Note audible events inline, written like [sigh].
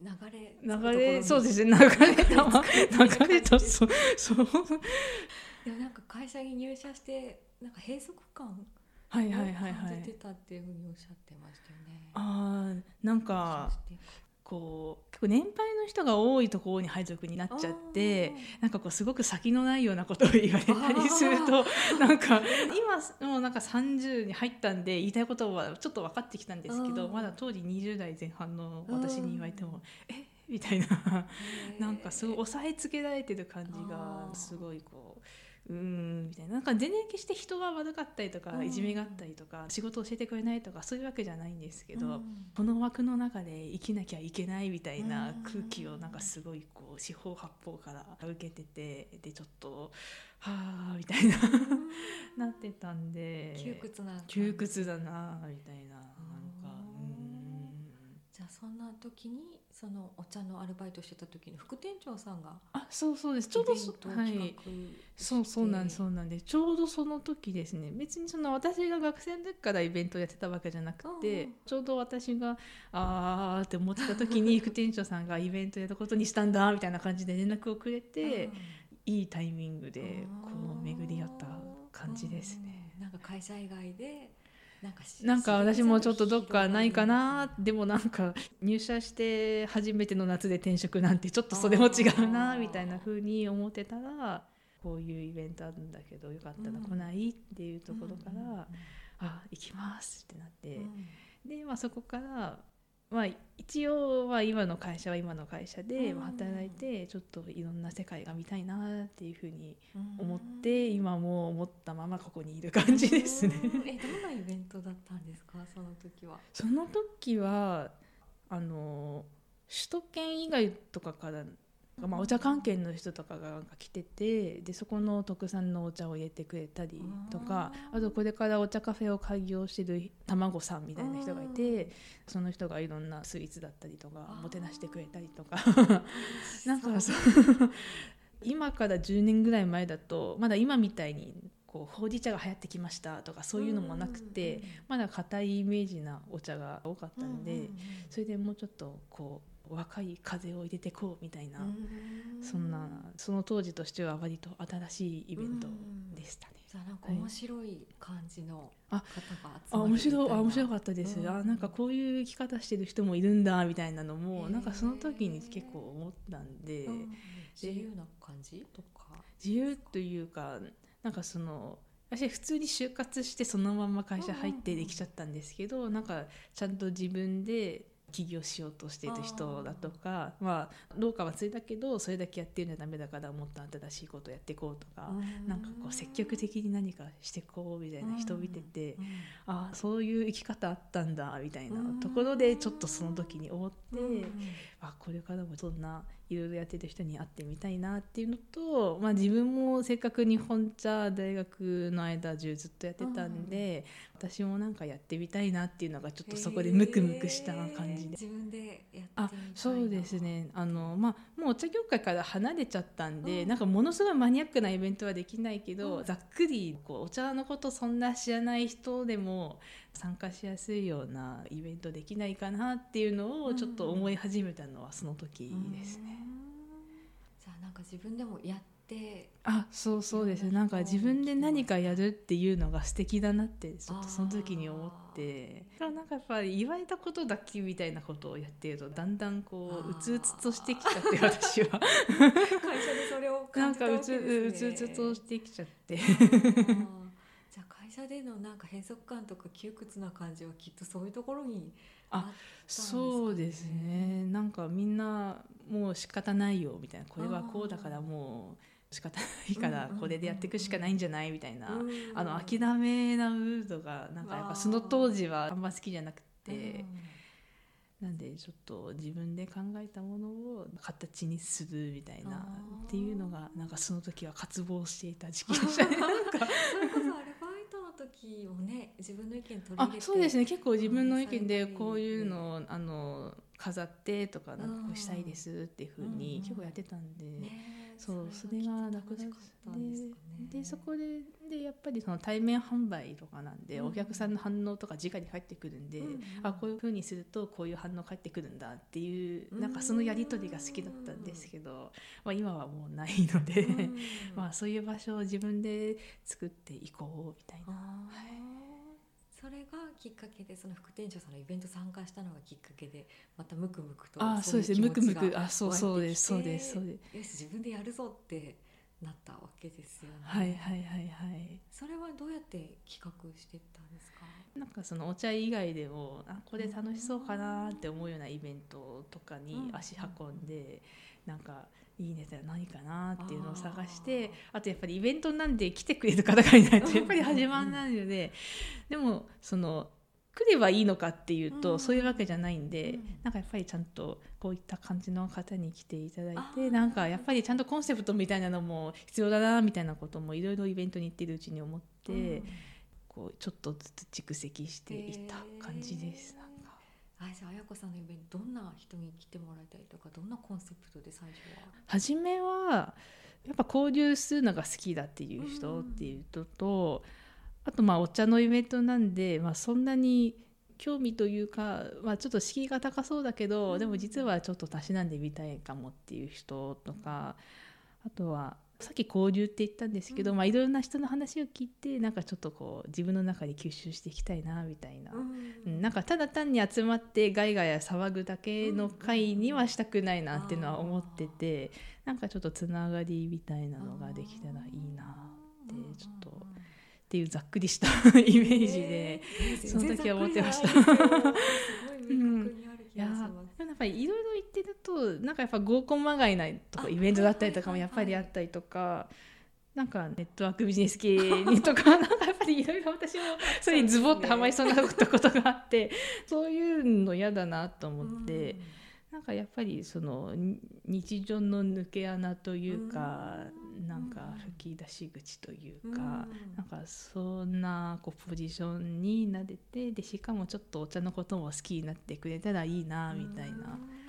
流れ流れそうですね流れ玉流れとそうそう。でもなんか会社に入社してなんか閉塞感はいはいはいは感じていたっていうふうにおっしゃってましたよね。あーなんかこう結構年配の人が多いところに配属になっちゃってなんかこうすごく先のないようなことを言われたりすると [laughs] なんか [laughs] 今もうなんか30に入ったんで言いたいことはちょっと分かってきたんですけどうん。まだ当時20代前半の私に言われても「え？[laughs] みたいな。なんかすごい押さえつけられてる感じがすごいこう。うーんみたいな。なんか全然決して人が悪かったりとかうん。いじめがあったりとか仕事を教えてくれないとかそういうわけじゃないんですけど、うん。この枠の中で生きなきゃいけないみたいな空気をなんかすごいこう四方八方から受けててでちょっとはあみたいな [laughs] なってたんで窮屈な窮屈だなみたいなそんな時にそのお茶のアルバイトしてた時に副店長さんがあそうそうです。ちょうどはい。そうそうなんですそうなんです。ちょうどその時ですね。別にその私が学生の時からイベントをやってたわけじゃなくて、ちょうど私があーって思ってた時に副店長さんがイベントやることにしたんだみたいな感じで連絡をくれて、いいタイミングでこう巡り合った感じですね。うん。なんか会社以外でなんか私もちょっとどっかないかな。でもなんか入社して初めての夏で転職なんてちょっとそれも違うなみたいな風に思ってたらこういうイベントあるんだけどよかったらうん。来ないっていうところから、あ行きますってなって、うん。で、まあ、そこから、まあ、一応は今の会社は今の会社で、働いてちょっといろんな世界が見たいなっていう風にうん思って、今も思ったままここにいる感じですね。うんえどんなイベントだったんですか？その時は。その時はあの首都圏以外とかから、まあ、お茶関係の人とかが来ててでそこの特産のお茶を入れてくれたりとかあとこれからお茶カフェを開業してる卵さんみたいな人がいてその人がいろんなスイーツだったりとかもてなしてくれたりとか。[laughs] なんかそう。[laughs] 今から10年ぐらい前だとまだ今みたいにこうほうじ茶が流行ってきましたとかそういうのもなくて。まだ硬いイメージなお茶が多かったんで、それでもうちょっとこう若い風を入れてこうみたいな、うん。そんなその当時としては割と新しいイベントでしたね。じゃあなんか面白い感じのあ方が集あまって面白いみたなあ面白かったです、うん。あなんかこういう生き方してる人もいるんだみたいなのも、なんかその時に結構思ったんで、うん。自由な感じとか？自由というかなんかその私普通に就活してそのまま会社入ってできちゃったんですけど、なんかちゃんと自分で起業しようとしている人だとかまあ農家はついだけどそれだけやってるのはダメだからもっと新しいことやっていこうとか、なんかこう積極的に何かしていこうみたいな人を見てて、うん。ああそういう生き方あったんだみたいなところでちょっとその時に思って、うん。あこれからもそんないろいろやってる人に会ってみたいなっていうのと、まあ、自分もせっかく日本茶大学の間中ずっとやってたんで、私もなんかやってみたいなっていうのがちょっとそこでムクムクした感じで。自分でやってみたいあなそうですね。あの、まあ、もうお茶業界から離れちゃったんで、うん。なんかものすごいマニアックなイベントはできないけど、うん。ざっくりこうお茶のことそんな知らない人でも参加しやすいようなイベントできないかなっていうのをちょっと思い始めたのはその時ですね。うんじゃあなんか自分でもやってあそうそうです。いろんななんか自分で何かやるっていうのが素敵だなってちょっとその時に思っあて。だなんかやっぱり言われたことだけみたいなことをやってるとだんだんこううつうつとしてきちゃって私は。[laughs] 会社でそれをなん感じたわかうつうけですねつうつとしてきちゃってじゃあ会社でのなんか閉塞感とか窮屈な感じはきっとそういうところにあったんそうですね。なんかみんなもう仕方ないよみたいな。これはこうだからもう仕方ないからこれでやっていくしかないんじゃないみたいなうんあの諦めなムードがなんかやっぱその当時はあんま好きじゃなくて。なんでちょっと自分で考えたものを形にするみたいなっていうのがなんかその時は渇望していた時期でしたね。なんか。[laughs] それこそアルバイトの時もね自分の意見取り入れてあそうですね。結構自分の意見でうんこういうのをあの飾ってとかなんかこうしたいですっていうふうにうん結構やってたんで、ねそうそれがなくなったんですかね。でそこででやっぱりその対面販売とかなんで、うん。お客さんの反応とか直に返ってくるんで、うんうん。あこういう風にするとこういう反応返ってくるんだっていう、うん。なんかそのやり取りが好きだったんですけど、まあ、今はもうないので、うん。[laughs] まあそういう場所を自分で作っていこうみたいな。はいそれがきっかけでその副店長さんのイベント参加したのがきっかけでまたムクムクとあそうですね。むくむくあそうそうです。そうです。そうです。よし自分でやるぞってなったわけですよね。はいはいはいはい。それはどうやって企画してったんですか？なんかそのお茶以外でもあこれ楽しそうかなって思うようなイベントとかに足運んで、なんかいいネタ何かなっていうのを探してあとやっぱりイベントなんで来てくれる方がいないとやっぱり始まらないので、でもその来ればいいのかっていうと、うん。そういうわけじゃないんで、うん。なんかやっぱりちゃんとこういった感じの方に来ていただいてなんかやっぱりちゃんとコンセプトみたいなのも必要だなみたいなこともいろいろイベントに行ってるうちに思って、うん。こうちょっとずつ蓄積していった感じです。へーあじゃあ綾子さんのイベントどんな人に来てもらいたいとかどんなコンセプトで最初は？初めはやっぱ交流するのが好きだっていう人っていう人と、あとまあお茶のイベントなんで、まあ、そんなに興味というか、まあ、ちょっと敷居が高そうだけど、でも実はちょっとたしなんでみたいかもっていう人とかあとはさっき交流って言ったんですけど、うん。まあ、いろんな人の話を聞いてなんかちょっとこう自分の中で吸収していきたいなみたいな。うん。なんかただ単に集まってガイガヤ騒ぐだけの会にはしたくないなっていうのは思っててなんかちょっとつながりみたいなのができたらいいなってちょっとっていうざっくりした [laughs] イメージで。その時は思ってました [laughs] 気いやがします。でもやっぱりいろいろ言ってるとなんかやっぱ合コンまがいなとかあイベントだったりとかもやっぱりあったりとか。なんかネットワークビジネス系にとかなんかやっぱりいろいろ私もそれにズボってはまりそうになことがあってそういうの嫌だなと思って、なんかやっぱりそのに日常の抜け穴というか、うん。なんか吹き出し口といううん。か、なんかそんなこうポジションになれてでしかもちょっとお茶のことも好きになってくれたらいいなみたいな。うん